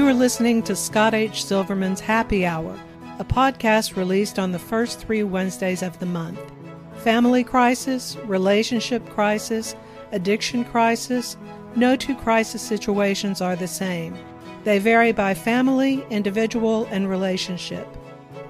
You are listening to Scott H. Silverman's Happy Hour, a podcast released on the first three Wednesdays of the month. Family crisis, relationship crisis, addiction crisis, no two crisis situations are the same. They vary by family, individual, and relationship.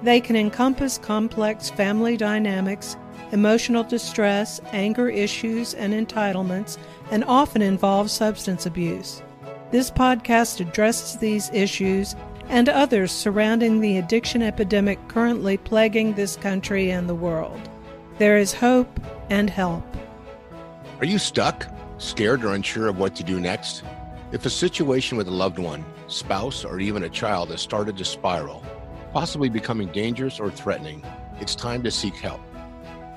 They can encompass complex family dynamics, emotional distress, anger issues, and entitlements, and often involve substance abuse. This podcast addresses these issues and others surrounding the addiction epidemic currently plaguing this country and the world. There is hope and help. Are you stuck, scared, or unsure of what to do next? If a situation with a loved one, spouse, or even a child has started to spiral, possibly becoming dangerous or threatening, it's time to seek help.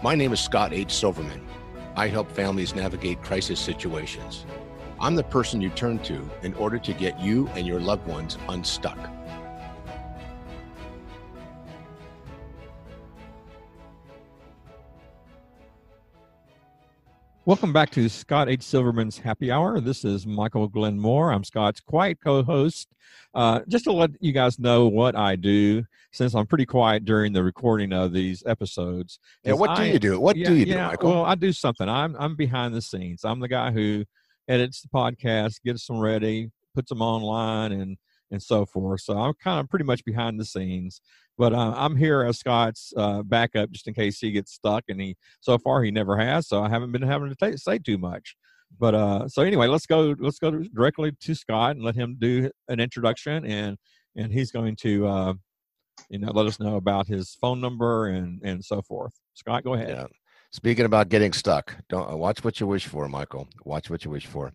My name is Scott H. Silverman. I help families navigate crisis situations. I'm the person you turn to in order to get you and your loved ones unstuck. Welcome back to Scott H. Silverman's Happy Hour. This is Michael Glenn Moore. I'm Scott's quiet co host. Uh, just to let you guys know what I do, since I'm pretty quiet during the recording of these episodes. Yeah, what do I, you do? What yeah, do you yeah, do, Michael? Well, I do something. I'm, I'm behind the scenes. I'm the guy who edits the podcast, gets them ready, puts them online, and and so forth. So I'm kind of pretty much behind the scenes. But uh, I'm here as Scott's uh, backup just in case he gets stuck, and he so far he never has. So I haven't been having to t- say too much. But uh, so anyway, let's go. Let's go directly to Scott and let him do an introduction, and and he's going to uh, you know let us know about his phone number and and so forth. Scott, go ahead. Yeah. Speaking about getting stuck, don't uh, watch what you wish for, Michael. Watch what you wish for.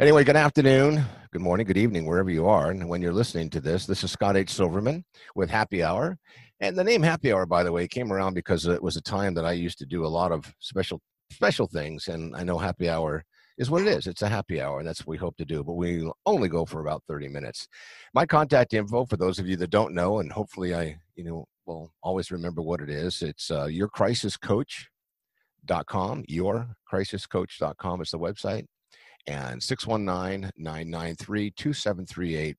Anyway, good afternoon, good morning, good evening, wherever you are. And when you're listening to this, this is Scott H. Silverman with Happy Hour. And the name Happy Hour, by the way, came around because it was a time that I used to do a lot of special special things. And I know Happy Hour is what it is. It's a happy hour, and that's what we hope to do. But we only go for about 30 minutes. My contact info, for those of you that don't know, and hopefully I, you know, will always remember what it is. It's uh, your crisis coach com yourcrisiscoach.com is the website and 619-993-2738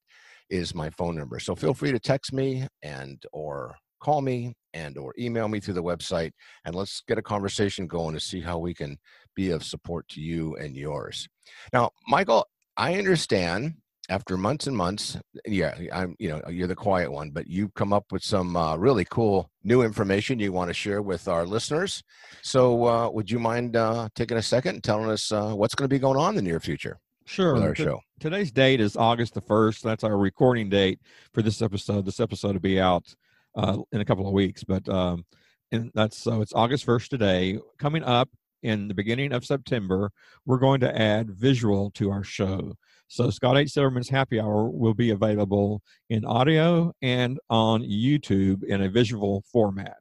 is my phone number. So feel free to text me and or call me and or email me through the website and let's get a conversation going to see how we can be of support to you and yours. Now michael i understand after months and months yeah i'm you know you're the quiet one but you've come up with some uh, really cool new information you want to share with our listeners so uh, would you mind uh, taking a second and telling us uh, what's going to be going on in the near future Sure. with our T- show Today's date is August the 1st. That's our recording date for this episode. This episode will be out uh, in a couple of weeks, but um, and that's so it's August 1st today. Coming up in the beginning of September, we're going to add visual to our show. So Scott H. Silverman's Happy Hour will be available in audio and on YouTube in a visual format.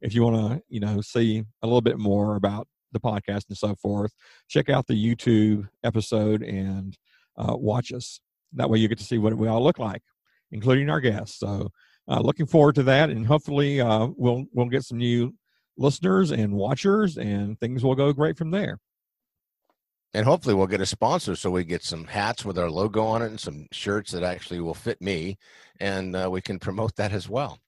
If you want to, you know, see a little bit more about the podcast and so forth, check out the YouTube episode and uh, watch us. That way you get to see what we all look like, including our guests. So uh, looking forward to that, and hopefully uh, we'll we'll get some new listeners and watchers, and things will go great from there. And hopefully we'll get a sponsor so we get some hats with our logo on it and some shirts that actually will fit me and uh, we can promote that as well.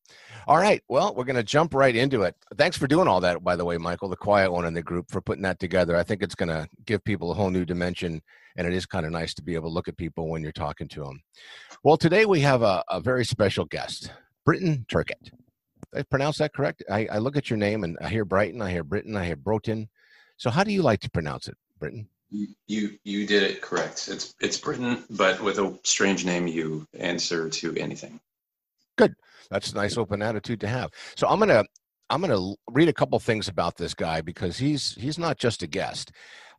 All right well we're going to jump right into it. Thanks for doing all that by the way michael the quiet one in the group for putting that together. I think it's going to give people a whole new dimension and it is kind of nice to be able to look at people when you're talking to them well today we have a, a very special guest britton turkett. Did i pronounce that correct? I, I look at your name and i hear brighton i hear britain i hear broten so how do you like to pronounce it britton You you did it correct. It's it's Britain, but with a strange name. You answer to anything. Good. That's a nice open attitude to have. So I'm gonna I'm gonna read a couple things about this guy because he's he's not just a guest.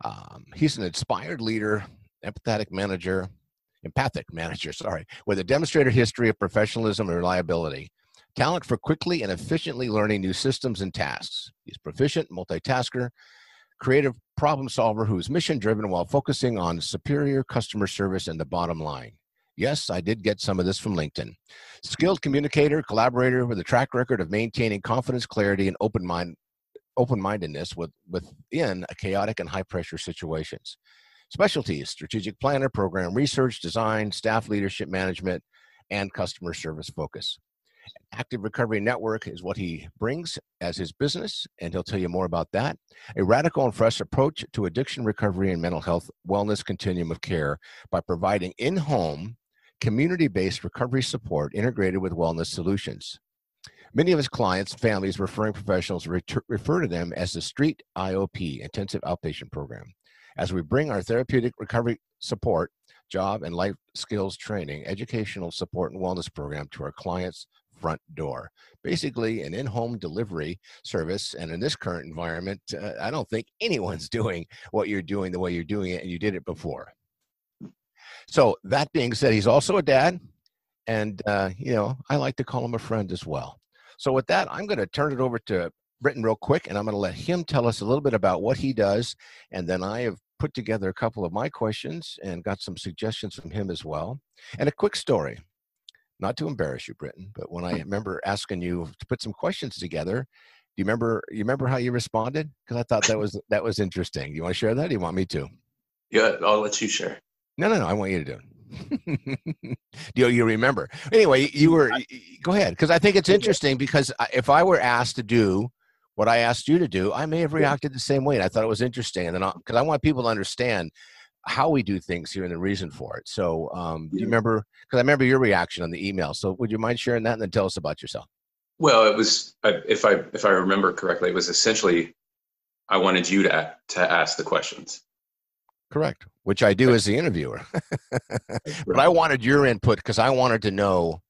Um, he's an inspired leader, empathetic manager, empathic manager. Sorry, with a demonstrated history of professionalism and reliability, talent for quickly and efficiently learning new systems and tasks. He's proficient multitasker, creative problem solver who is mission driven while focusing on superior customer service and the bottom line. Yes, I did get some of this from LinkedIn. Skilled communicator, collaborator with a track record of maintaining confidence, clarity, and open mind, open-mindedness with, within a chaotic and high-pressure situations. Specialties: strategic planner, program research, design, staff leadership management, and customer service focus. Active Recovery Network is what he brings as his business, and he'll tell you more about that. A radical and fresh approach to addiction recovery and mental health wellness continuum of care by providing in home, community based recovery support integrated with wellness solutions. Many of his clients, families, referring professionals refer to them as the Street IOP, Intensive Outpatient Program. As we bring our therapeutic recovery support, job and life skills training, educational support, and wellness program to our clients' front door. Basically, an in home delivery service. And in this current environment, uh, I don't think anyone's doing what you're doing the way you're doing it, and you did it before. So, that being said, he's also a dad. And, uh, you know, I like to call him a friend as well. So, with that, I'm going to turn it over to Britton real quick, and I'm going to let him tell us a little bit about what he does. And then I have put together a couple of my questions and got some suggestions from him as well. And a quick story, not to embarrass you, Britton, but when I mm. remember asking you to put some questions together, do you remember you remember how you responded? Because I thought that was that was interesting. Do you want to share that? do you want me to? Yeah, I'll let you share. No, no, no. I want you to do it. do you remember? Anyway, you mm, were. Go ahead, because I think it's interesting. Because if I were asked to do what I asked you to do, I may have reacted the same way. And I thought it was interesting, and then because I want people to understand how we do things here and the reason for it. So, um, do you remember? Because I remember your reaction on the email. So, would you mind sharing that and then tell us about yourself? Well, it was if I if I remember correctly, it was essentially I wanted you to to ask the questions. Correct, which I do as the interviewer. but I wanted your input because I wanted to know.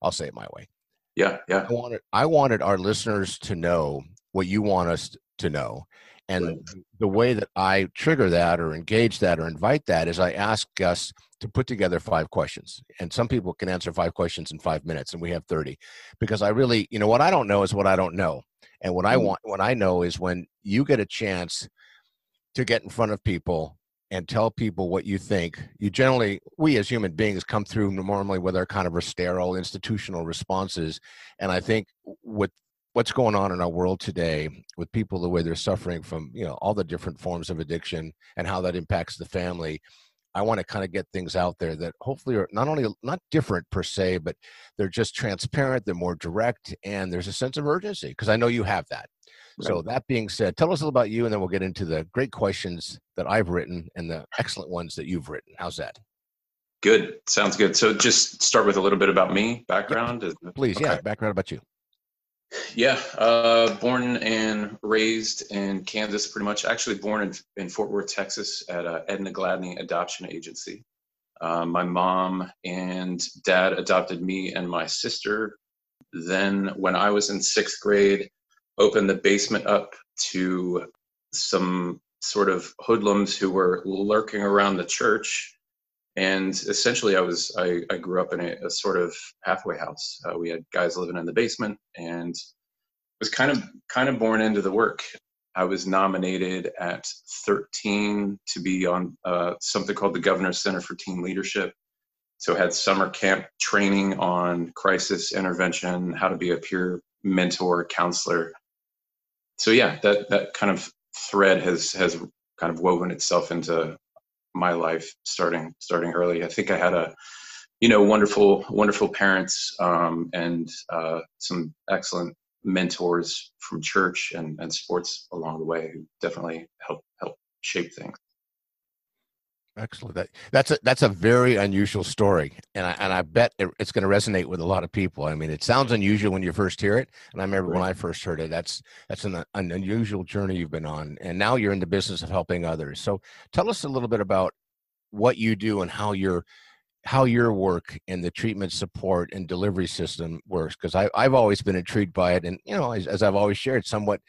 I'll say it my way. Yeah, yeah. I wanted I wanted our listeners to know what you want us to know, and right. the way that I trigger that or engage that or invite that is I ask us to put together five questions. And some people can answer five questions in five minutes, and we have 30. Because I really, you know, what I don't know is what I don't know. And what I mm. want, what I know is when you get a chance to get in front of people and tell people what you think. You generally, we as human beings come through normally with our kind of a sterile institutional responses. And I think with what's going on in our world today with people the way they're suffering from you know all the different forms of addiction and how that impacts the family i want to kind of get things out there that hopefully are not only not different per se but they're just transparent they're more direct and there's a sense of urgency because i know you have that. Right. so that being said tell us a little about you and then we'll get into the great questions that i've written and the excellent ones that you've written. How's that? Good. Sounds good. So just start with a little bit about me background please okay. yeah background about you yeah, uh, born and raised in Kansas, pretty much. Actually, born in, in Fort Worth, Texas, at uh, Edna Gladney Adoption Agency. Uh, my mom and dad adopted me and my sister. Then, when I was in sixth grade, opened the basement up to some sort of hoodlums who were lurking around the church and essentially i was i, I grew up in a, a sort of halfway house. Uh, we had guys living in the basement and was kind of kind of born into the work. I was nominated at 13 to be on uh, something called the governor's center for teen leadership. So I had summer camp training on crisis intervention how to be a peer mentor counselor. So yeah that that kind of thread has has kind of woven itself into my life starting starting early. I think I had a you know wonderful wonderful parents um, and uh, some excellent mentors from church and, and sports along the way who definitely helped help shape things. Excellent. That, that's a that's a very unusual story, and I and I bet it, it's going to resonate with a lot of people. I mean, it sounds unusual when you first hear it, and I remember right. when I first heard it. That's that's an, an unusual journey you've been on, and now you're in the business of helping others. So, tell us a little bit about what you do and how your how your work in the treatment support and delivery system works because I've always been intrigued by it and you know as, as I've always shared somewhat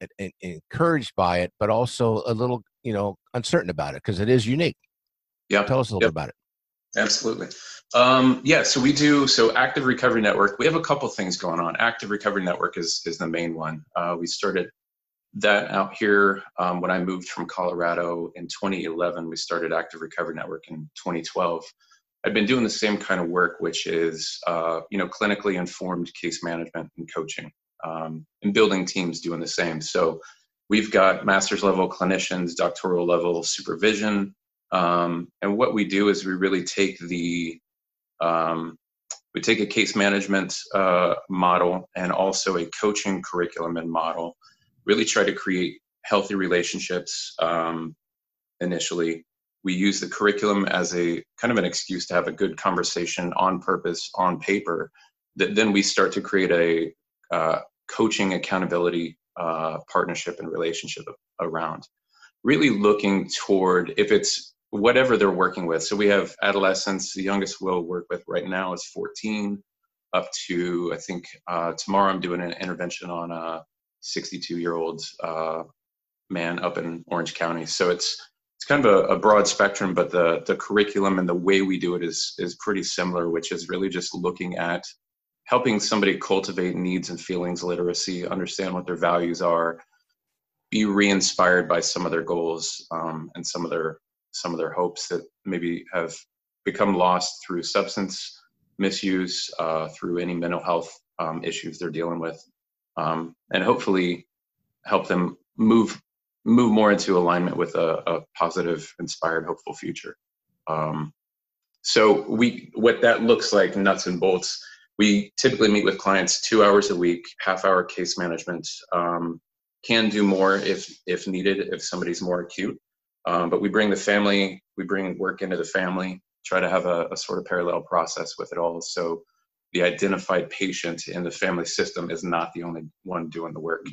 eh, eh, encouraged by it but also a little you know uncertain about it because it is unique. Yeah, tell us a little yep. bit about it. Absolutely. Um, yeah, so we do so Active Recovery Network. We have a couple things going on. Active Recovery Network is is the main one. Uh, we started that out here um, when I moved from Colorado in 2011. We started Active Recovery Network in 2012. I've been doing the same kind of work, which is uh, you know clinically informed case management and coaching, um, and building teams doing the same. So We've got master's level clinicians, doctoral level supervision. Um, and what we do is we really take the um, we take a case management uh, model and also a coaching curriculum and model, really try to create healthy relationships um, initially. We use the curriculum as a kind of an excuse to have a good conversation on purpose, on paper, that then we start to create a uh, coaching accountability uh, partnership and relationship around. Really looking toward if it's whatever they're working with. So we have adolescents. The youngest we'll work with right now is 14, up to I think uh, tomorrow I'm doing an intervention on a 62 year old uh, man up in Orange County. So it's it's kind of a, a, broad spectrum, but the the curriculum and the way we do it is is pretty similar, which is really just looking at helping somebody cultivate needs and feelings literacy, understand what their values are, be re-inspired by some of their goals um, and some of their some of their hopes that maybe have become lost through substance misuse, uh, through any mental health um, issues they're dealing with, um, and hopefully help them move move more into alignment with a, a positive, inspired, hopeful future. Um, so we what that looks like nuts and bolts. We typically meet with clients two hours a week, half hour case management. Um, can do more if if needed if somebody's more acute. Um, but we bring the family, we bring work into the family, try to have a, a sort of parallel process with it all. So the identified patient in the family system is not the only one doing the work.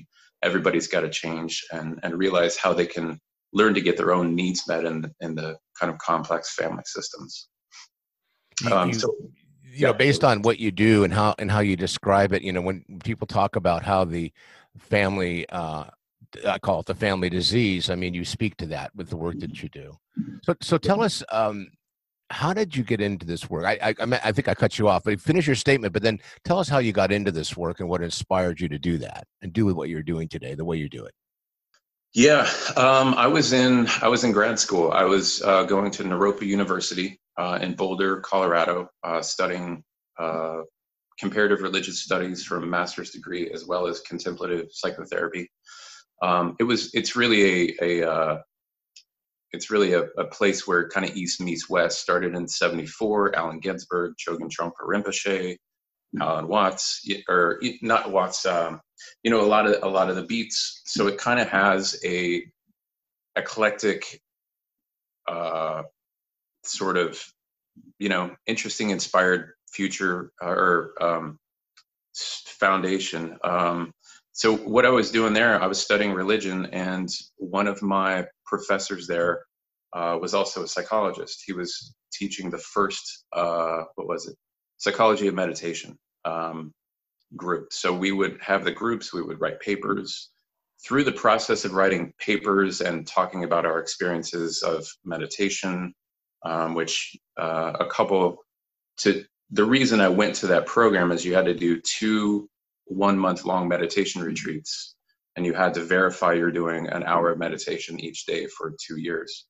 Everybody's got to change and, and realize how they can learn to get their own needs met in the, in the kind of complex family systems. Um, so, you know, based on what you do and how and how you describe it, you know, when people talk about how the family uh, I call it the family disease. I mean, you speak to that with the work that you do. So, so tell us, um, how did you get into this work? I, I, I think I cut you off, but finish your statement. But then tell us how you got into this work and what inspired you to do that and do what you're doing today, the way you do it. Yeah, um, I was in I was in grad school. I was uh, going to Naropa University uh, in Boulder, Colorado, uh, studying uh, comparative religious studies for a master's degree as well as contemplative psychotherapy. Um, it was it's really a, a uh, it's really a, a place where kind of east meets west started in 74 allen ginsberg chogyam trungpa rinpoche alan watts or not watts um, you know a lot of a lot of the beats. So it kind of has a eclectic uh, sort of you know interesting inspired future or um, foundation um, so what I was doing there, I was studying religion, and one of my professors there uh, was also a psychologist. He was teaching the first, uh, what was it, psychology of meditation um, group. So we would have the groups, we would write papers. Through the process of writing papers and talking about our experiences of meditation, um, which uh, a couple to the reason I went to that program is you had to do two one month long meditation retreats and you had to verify you're doing an hour of meditation each day for two years.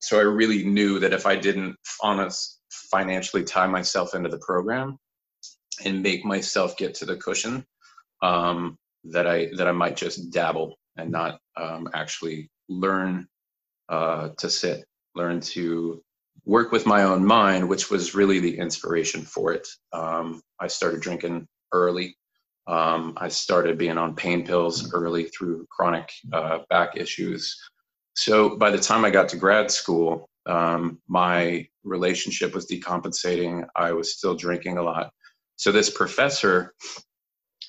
So I really knew that if I didn't honest financially tie myself into the program and make myself get to the cushion, um, that I that I might just dabble and not um, actually learn uh, to sit, learn to work with my own mind, which was really the inspiration for it. Um, I started drinking early um, I started being on pain pills early through chronic uh, back issues. So by the time I got to grad school, um, my relationship was decompensating. I was still drinking a lot. So this professor,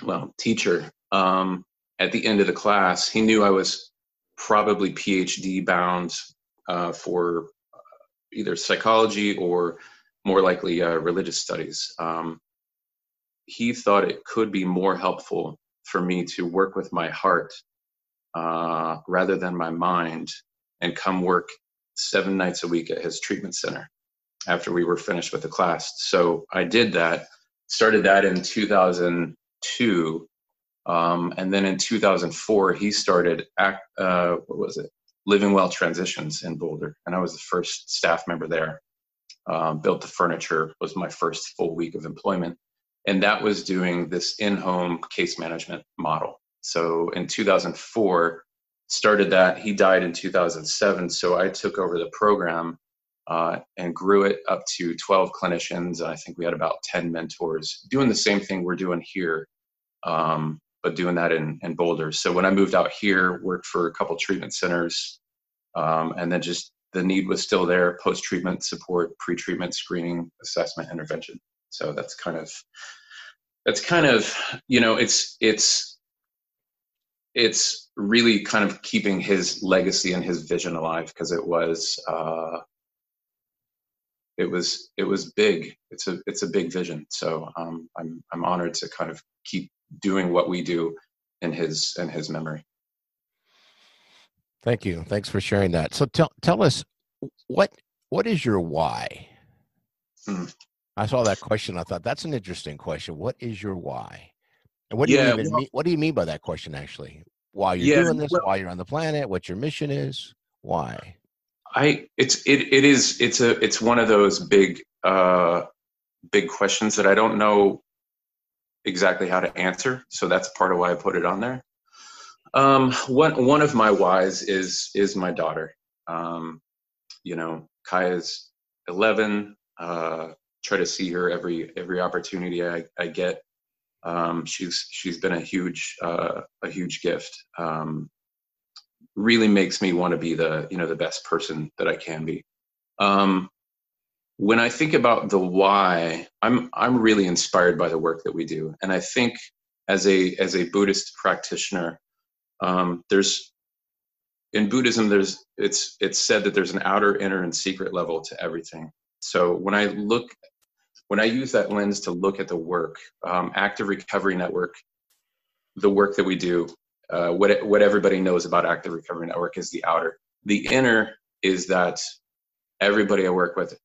well, teacher, um, at the end of the class, he knew I was probably PhD bound uh, for either psychology or more likely uh, religious studies. Um, he thought it could be more helpful for me to work with my heart uh, rather than my mind and come work seven nights a week at his treatment center after we were finished with the class. So I did that, started that in 2002. Um, and then in 2004, he started, act, uh, what was it? Living Well Transitions in Boulder. And I was the first staff member there. Um, built the furniture, was my first full week of employment and that was doing this in-home case management model. So in 2004, started that. He died in 2007, so I took over the program uh, and grew it up to 12 clinicians. I think we had about 10 mentors doing the same thing we're doing here, um, but doing that in, in Boulder. So when I moved out here, worked for a couple treatment centers, um, and then just the need was still there post treatment support, pre treatment screening, assessment, intervention. So that's kind of that's kind of you know it's it's it's really kind of keeping his legacy and his vision alive because it was uh, it was it was big. It's a it's a big vision. So um, I'm I'm honored to kind of keep doing what we do in his in his memory. Thank you. Thanks for sharing that. So tell tell us what what is your why? Hmm. I saw that question. I thought that's an interesting question. What is your why? And what do yeah, you even well, mean? What do you mean by that question? Actually, why you're yeah, doing this? Well, why you're on the planet? What your mission is? Why? I it's it it is it's a it's one of those big uh big questions that I don't know exactly how to answer. So that's part of why I put it on there. Um, one one of my whys is is my daughter. Um, you know, Kaya's 11. Uh, try to see her every every opportunity I, I get. Um, she's she's been a huge uh, a huge gift. Um, really makes me want to be the you know the best person that I can be. Um, when I think about the why, I'm I'm really inspired by the work that we do, and I think as a as a Buddhist practitioner, um, there's in Buddhism there's it's it's said that there's an outer, inner, and secret level to everything. So when I look when I use that lens to look at the work, um, Active Recovery Network, the work that we do, uh, what what everybody knows about Active Recovery Network is the outer. The inner is that everybody I work with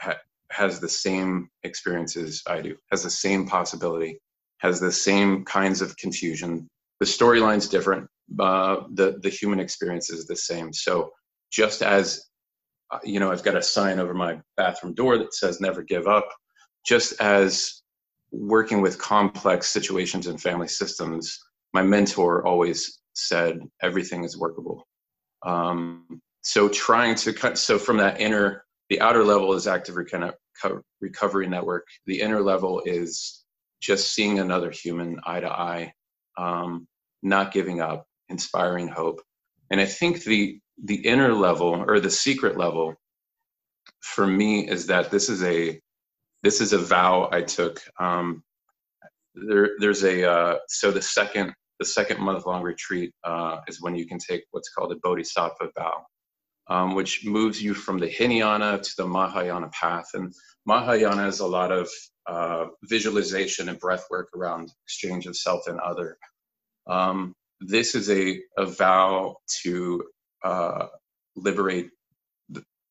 ha- has the same experiences I do, has the same possibility, has the same kinds of confusion. The storyline's different, uh, the the human experience is the same. So just as uh, you know, I've got a sign over my bathroom door that says "Never give up," just as working with complex situations and family systems my mentor always said everything is workable. Um, so trying to cut, so from that inner, the outer level is active recovery network. The inner level is just seeing another human eye to eye, um, not giving up, inspiring hope. And I think the the inner level or the secret level for me is that this is a this is a vow I took. Um, there, there's a uh, so the second the second month long retreat uh, is when you can take what's called a bodhisattva vow, um, which moves you from the Hinayana to the Mahayana path. And Mahayana has a lot of uh, visualization and breath work around exchange of self and other. Um, this is a, a vow to uh, liberate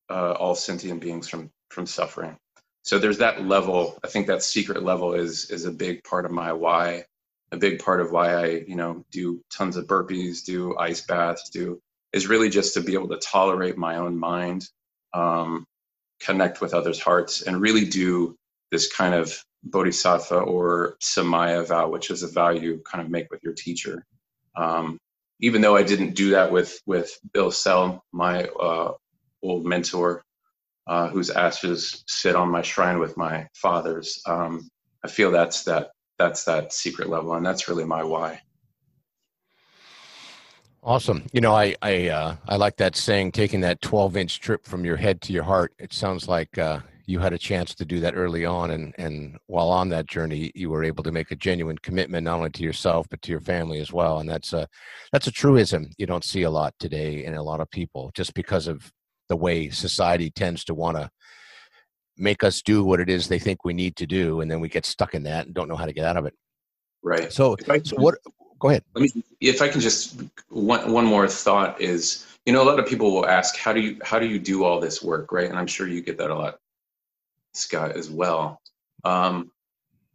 uh, all sentient beings from, from suffering. So there's that level. I think that secret level is is a big part of my why a big part of why I, you know, do tons of burpees, do ice baths, do is really just to be able to tolerate my own mind, um, connect with others' hearts, and really do this kind of bodhisattva or samaya vow, which is a vow you kind of make with your teacher. Um, even though I didn't do that with with Bill Sell, my uh, old mentor, uh, whose ashes sit on my shrine with my father's, um, I feel that's that that's that secret level and that's really my why awesome you know i i uh, i like that saying taking that 12 inch trip from your head to your heart it sounds like uh, you had a chance to do that early on and and while on that journey you were able to make a genuine commitment not only to yourself but to your family as well and that's a that's a truism you don't see a lot today in a lot of people just because of the way society tends to want to make us do what it is they think we need to do, and then we get stuck in that and don't know how to get out of it. Right. So, so what? Go ahead. Let me, if I can just one one more thought is, you know, a lot of people will ask, how do you how do you do all this work, right? And I'm sure you get that a lot, Scott, as well. Um,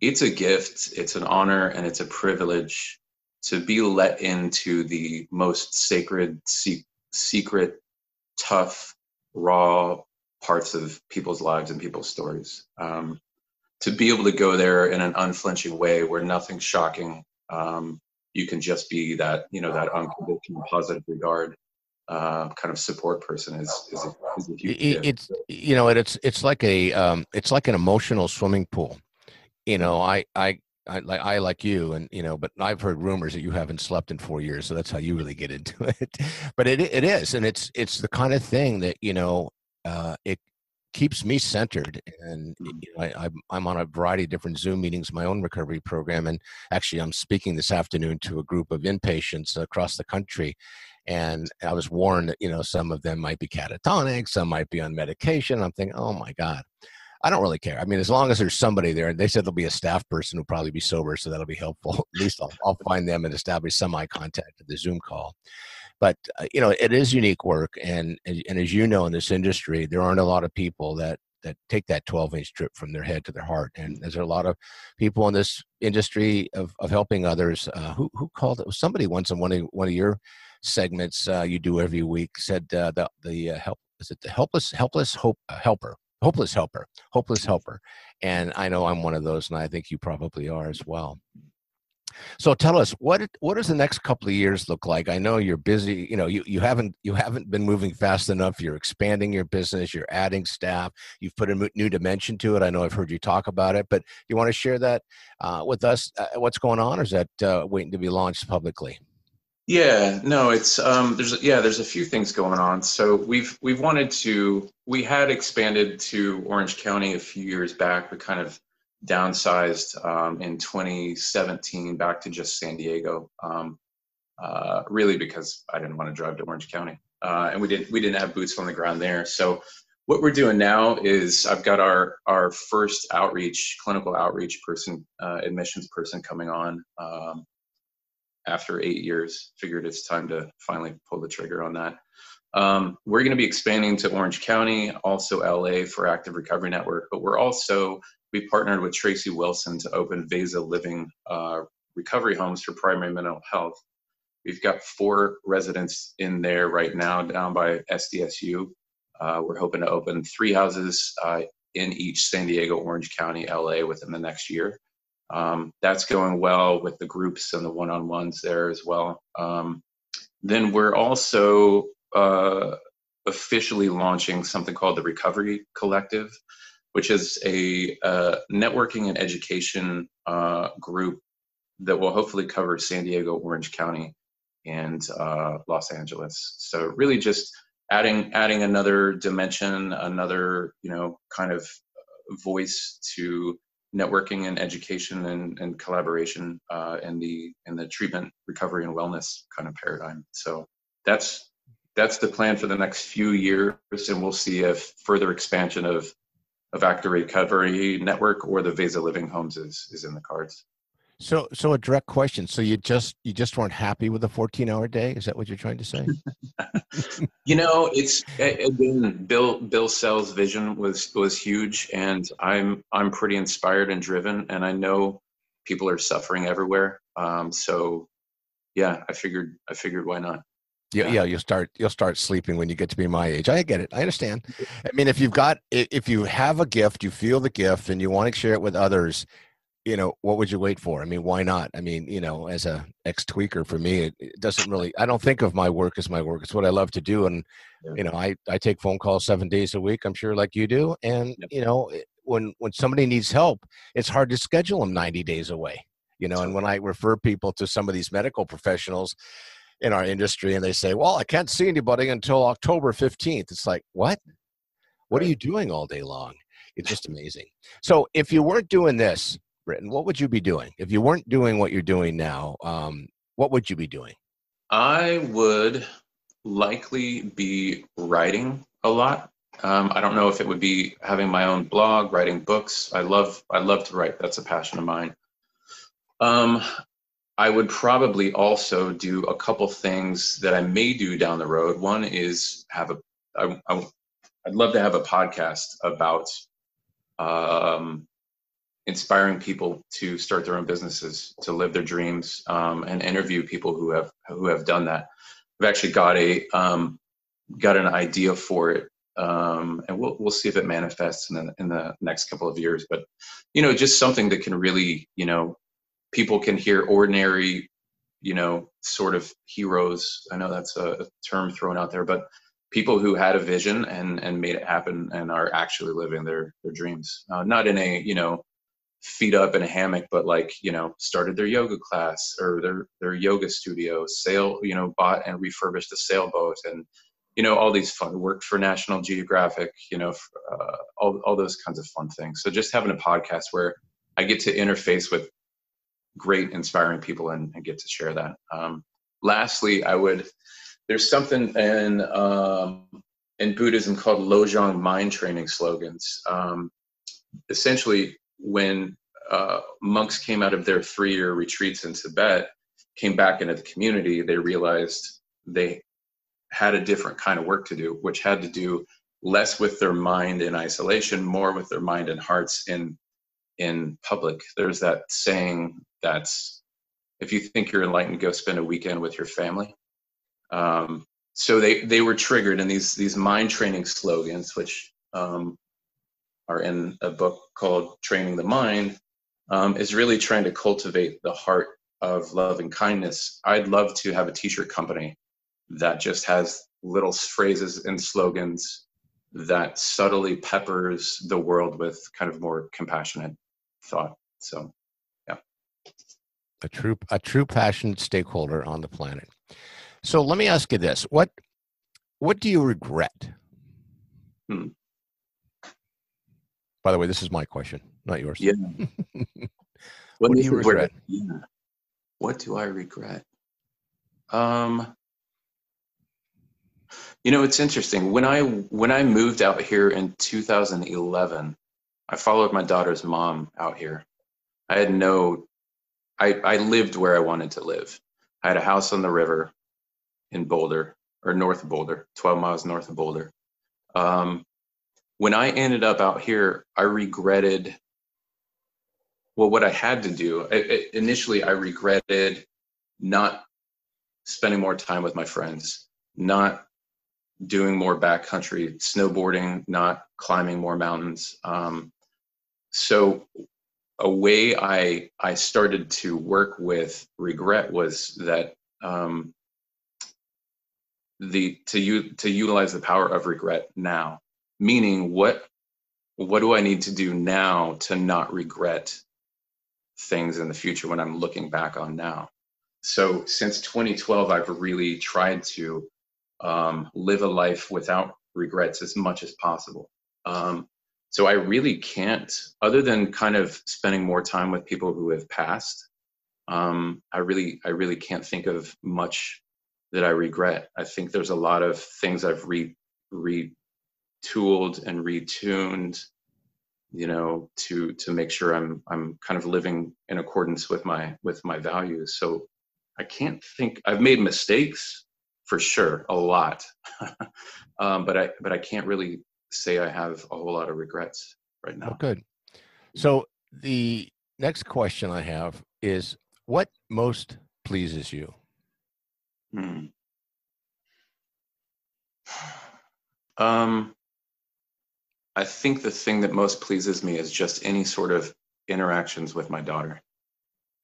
it's a gift, it's an honor, and it's a privilege to be let into the most sacred, se- secret, tough, raw, parts of people's lives and people's stories. Um, to be able to go there in an unflinching way where nothing's shocking, um, you can just be that, you know, that unconditional positive regard. uh, kind of support person is is, a, is a huge it, it's you know it's it's like a um, it's like an emotional swimming pool you know i i I like I like you, and you know, but I've heard rumors that you haven't slept in four years, so that's how you really get into it. but it it is, and it's it's the kind of thing that you know, uh, it keeps me centered, and mm-hmm. you know, I, I'm I'm on a variety of different Zoom meetings, my own recovery program, and actually I'm speaking this afternoon to a group of inpatients across the country, and I was warned that you know some of them might be catatonic, some might be on medication. I'm thinking, oh my god I don't really care. I mean, as long as there's somebody there, and they said there'll be a staff person who'll probably be sober, so that'll be helpful. At least I'll, I'll find them and establish some eye contact at the Zoom call. But uh, you know, it is unique work, and and as you know, in this industry, there aren't a lot of people that that take that 12 inch strip from their head to their heart. And there's a lot of people in this industry of, of helping others. Uh, who who called it? Somebody once in one of one of your segments uh, you do every week said uh, the the uh, help is it the helpless helpless hope uh, helper hopeless helper, hopeless helper. And I know I'm one of those, and I think you probably are as well. So tell us what what does the next couple of years look like? I know you're busy. You know you, you haven't you haven't been moving fast enough. You're expanding your business. You're adding staff. You've put a new dimension to it. I know I've heard you talk about it, but you want to share that uh, with us? Uh, what's going on, or is that uh, waiting to be launched publicly? Yeah, no, it's um, there's yeah, there's a few things going on. So we've we've wanted to we had expanded to Orange County a few years back, We kind of downsized um, in 2017 back to just San Diego. Um, uh, really because I didn't want to drive to Orange County, uh, and we didn't we didn't have boots on the ground there. So what we're doing now is I've got our our first outreach clinical outreach person uh, admissions person coming on um, after eight years, figured it's time to finally pull the trigger on that. Um, we're going to be expanding to Orange County, also LA for Active Recovery Network, but we're also, we partnered with Tracy Wilson to open Vesa Living uh, recovery homes for primary mental health. We've got four residents in there right now down by SDSU. Uh, we're hoping to open three houses uh, in each San Diego, Orange County, LA within the next year. Um, that's going well with the groups and the one-on-ones there as well. Um, then we're also uh, officially launching something called the Recovery Collective, which is a uh, networking and education uh, group that will hopefully cover San Diego, Orange County, and uh, Los Angeles. So really, just adding adding another dimension, another you know kind of voice to networking and education and, and collaboration uh, in the in the treatment recovery and wellness kind of paradigm so that's that's the plan for the next few years and we'll see if further expansion of active recovery network or the vesa living homes is is in the cards so, so a direct question. So you just you just weren't happy with a 14 hour day? Is that what you're trying to say? you know, it's again, Bill Bill Sell's vision was was huge, and I'm I'm pretty inspired and driven, and I know people are suffering everywhere. Um, so, yeah, I figured I figured why not. Yeah, uh, yeah, you'll start you'll start sleeping when you get to be my age. I get it. I understand. I mean, if you've got if you have a gift, you feel the gift, and you want to share it with others, you know what would you wait for i mean why not i mean you know as a ex tweaker for me it, it, doesn't really i don't think of my work as my work it's what i love to do and yeah. you know i i take phone calls seven days a week i'm sure like you do and yep. you know when when somebody needs help it's hard to schedule them 90 days away you know and when i refer people to some of these medical professionals in our industry and they say well i can't see anybody until october 15th it's like what what are you doing all day long it's just amazing so if you weren't doing this Britton, what would you be doing if you weren't doing what you're doing now? Um, what would you be doing? I would likely be writing a lot. Um, I don't know if it would be having my own blog, writing books. I love I love to write. That's a passion of mine. Um, I would probably also do a couple things that I may do down the road. One is have a I, I, I'd love to have a podcast about um, inspiring people to start their own businesses, to live their dreams, um, and interview people who have who have done that. I've actually got a um, got an idea for it, um, and we'll we'll see if it manifests in the in the next couple of years. But you know, just something that can really you know people can hear ordinary you know, sort of heroes. I know that's a, a term thrown out there, but people who had a vision and and made it happen and are actually living their their dreams. Uh, not in a you know feet up in a hammock, but like you know started their yoga class or their their yoga studio, sail you know bought and refurbished a sailboat and you know all these fun worked for National Geographic, you know uh, all all those kinds of fun things. So just having a podcast where I get to interface with great inspiring people and, and get to share that. Um, lastly, I would there's something in um, in Buddhism called Lojong mind training slogans. Um, essentially, when uh, monks came out of their three-year retreats in Tibet, came back into the community, they realized they had a different kind of work to do, which had to do less with their mind in isolation, more with their mind and hearts in in public. There's that saying that's if you think you're enlightened, go spend a weekend with your family. Um, so they they were triggered, and these these mind training slogans, which um, are in a book called Training the Mind, um, is really trying to cultivate the heart of love and kindness. I'd love to have a t-shirt company that just has little phrases and slogans that subtly peppers the world with kind of more compassionate thought. So. A true a true passionate stakeholder on the planet. So let me ask you this: what what do you regret? Hmm. By the way, this is my question, not yours. Yeah. what do you regret? yeah. What do I regret? Um, you know, it's interesting. When I when I moved out here in 2011, I followed my daughter's mom out here. I had no, I I lived where I wanted to live. I had a house on the river in Boulder or north of Boulder, 12 miles north of Boulder. Um, when I ended up out here, I regretted well what I had to do. I, I, initially, I regretted not spending more time with my friends, not doing more backcountry snowboarding, not climbing more mountains. Um, so a way I I started to work with regret was that um, the to you to utilize the power of regret now. Meaning what what do i need to do now to not regret things in the future when i'm looking back on now? So since 2012 i've really tried to um, live a life without regrets as much as possible. Um, so i really can't other than kind of spending more time with people who have passed um, i really i really can't think of much that I regret. I think there's a lot of things I've re retooled and retuned, you know, to to make sure I'm I'm kind of living in accordance with my with my values. So I can't think I've made mistakes for sure, a lot, um, but I but I can't really say I have a whole lot of regrets right now. Oh, good. So the next question I have is, what most pleases you? Hmm. Um, I think the thing that most pleases me is just any sort of interactions with my daughter.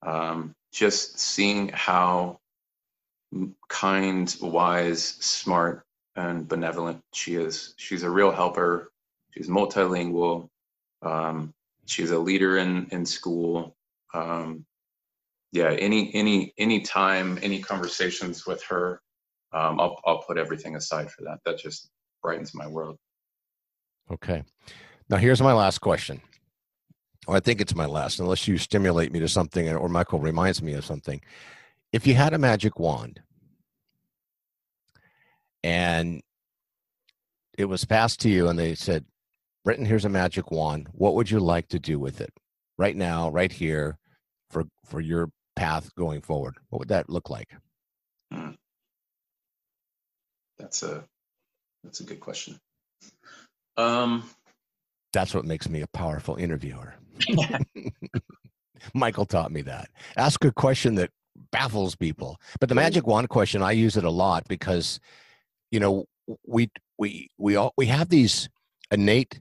Um, just seeing how kind, wise, smart, and benevolent she is. She's a real helper. She's multilingual. Um, she's a leader in in school. Um, yeah, any any any time, any conversations with her, um, I'll I'll put everything aside for that. That just brightens my world. Okay. Now here's my last question. Well, I think it's my last, unless you stimulate me to something or Michael reminds me of something. If you had a magic wand and it was passed to you and they said, Britton, here's a magic wand. What would you like to do with it right now, right here, for for your path going forward? What would that look like? Hmm. That's a that's a good question. Um, that's what makes me a powerful interviewer. Michael taught me that. Ask a question that baffles people. But the magic wand question, I use it a lot because, you know, we we we all we have these innate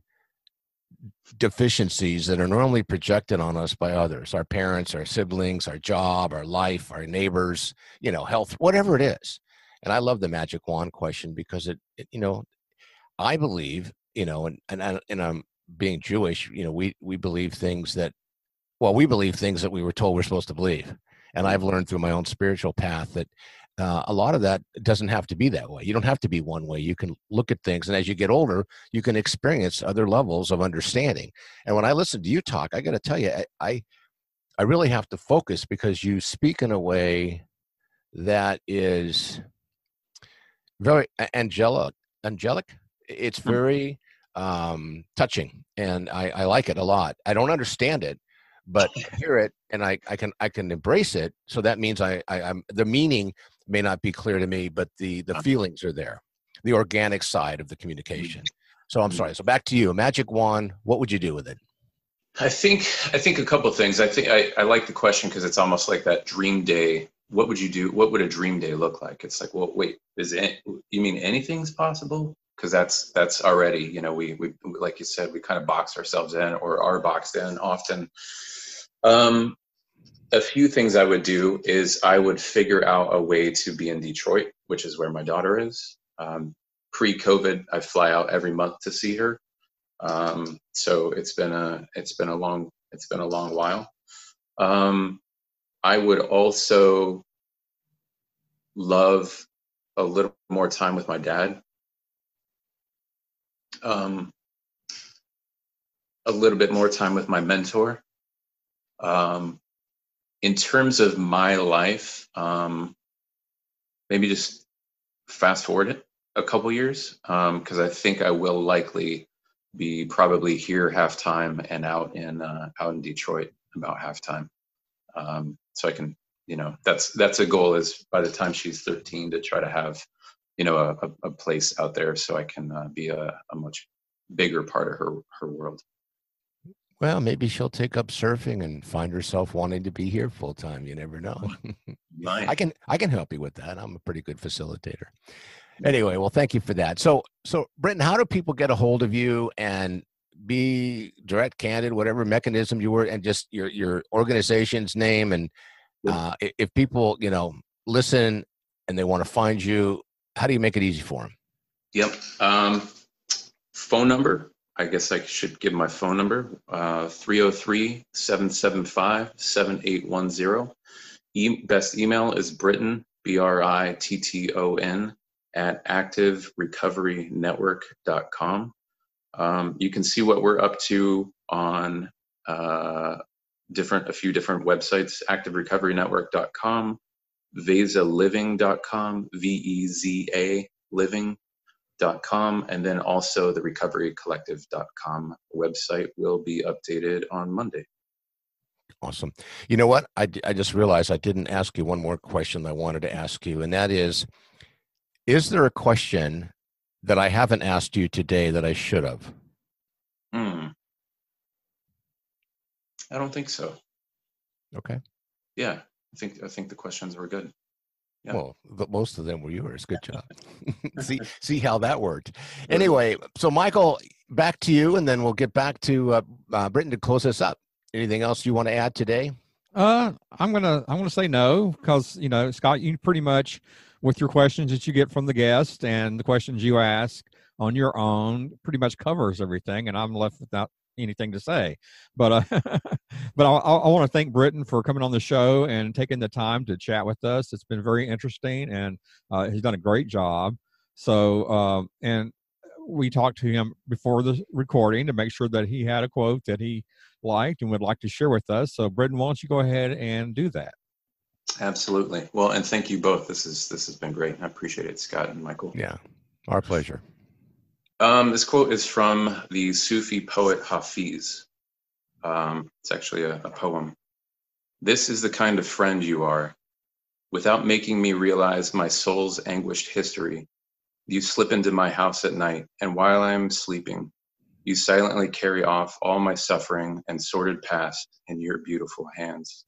deficiencies that are normally projected on us by others our parents our siblings our job our life our neighbors you know health whatever it is. And i love the magic wand question because it, it you know i believe you know and and, and i'm being jewish you know we we believe things that well we believe things that we were told we're supposed to believe. And mm-hmm. i've learned through my own spiritual path that uh, a lot of that doesn't have to be that way. You don't have to be one way. You can look at things, and as you get older, you can experience other levels of understanding. And when I listen to you talk, I got to tell you, I, I, I really have to focus because you speak in a way that is very angelic. Angelic. It's mm. very um, touching, and I, I like it a lot. I don't understand it, but I hear it and I, I can I can embrace it. So that means I, I I'm the meaning may not be clear to me, but the the feelings are there, the organic side of the communication. So I'm mm-hmm. sorry. So back to you, magic wand. What would you do with it? I think I think a couple of things. I think I, I like the question because it's almost like that dream day. What would you do? What would a dream day look like? It's like, well, wait, is it? You mean anything's possible? Because that's that's already, you know, we we like you said, we kind of box ourselves in or are boxed in often. Um, a few things I would do is I would figure out a way to be in Detroit, which is where my daughter is. Um, Pre-COVID, I fly out every month to see her. Um, so it's been a it's been a long it's been a long while. Um, I would also love a little more time with my dad. Um, a little bit more time with my mentor. Um, in terms of my life, um, maybe just fast forward it a couple years because um, I think I will likely be probably here halftime and out in uh, out in Detroit about halftime. Um, so I can, you know, that's that's a goal is by the time she's 13 to try to have, you know, a, a place out there so I can uh, be a, a much bigger part of her her world. Well, maybe she'll take up surfing and find herself wanting to be here full time. You never know. nice. I can I can help you with that. I'm a pretty good facilitator. Anyway, well, thank you for that. So, so Britton, how do people get a hold of you and be direct, candid, whatever mechanism you were, and just your your organization's name, and uh, if people you know listen and they want to find you, how do you make it easy for them? Yep. Um, phone number I guess I should give my phone number, uh, 303-775-7810. E- best email is Britton, B-R-I-T-T-O-N, at activerecoverynetwork.com. Um, you can see what we're up to on uh, different, a few different websites, activerecoverynetwork.com, vezaliving.com, V-E-Z-A living com and then also the recoverycollective.com website will be updated on Monday. Awesome. You know what? I, I just realized I didn't ask you one more question I wanted to ask you, and that is Is there a question that I haven't asked you today that I should have? Hmm. I don't think so. Okay. Yeah, I think I think the questions were good. Yeah. Well, most of them were yours. Good job. see, see how that worked. Anyway, so Michael, back to you, and then we'll get back to uh, uh, Britton to close us up. Anything else you want to add today? Uh, I'm gonna I'm gonna say no because you know Scott, you pretty much with your questions that you get from the guest and the questions you ask on your own pretty much covers everything, and I'm left without anything to say. But uh, but I, I want to thank Britton for coming on the show and taking the time to chat with us. It's been very interesting, and uh, he's done a great job. So um, and we talked to him before the recording to make sure that he had a quote that he liked and would like to share with us. So Britton, why don't you go ahead and do that? Absolutely. Well, and thank you both. This is this has been great. I appreciate it, Scott and Michael. Yeah, our pleasure. Um, this quote is from the Sufi poet Hafiz. Um, it's actually a, a poem. This is the kind of friend you are. Without making me realize my soul's anguished history, you slip into my house at night, and while I am sleeping, you silently carry off all my suffering and sordid past in your beautiful hands.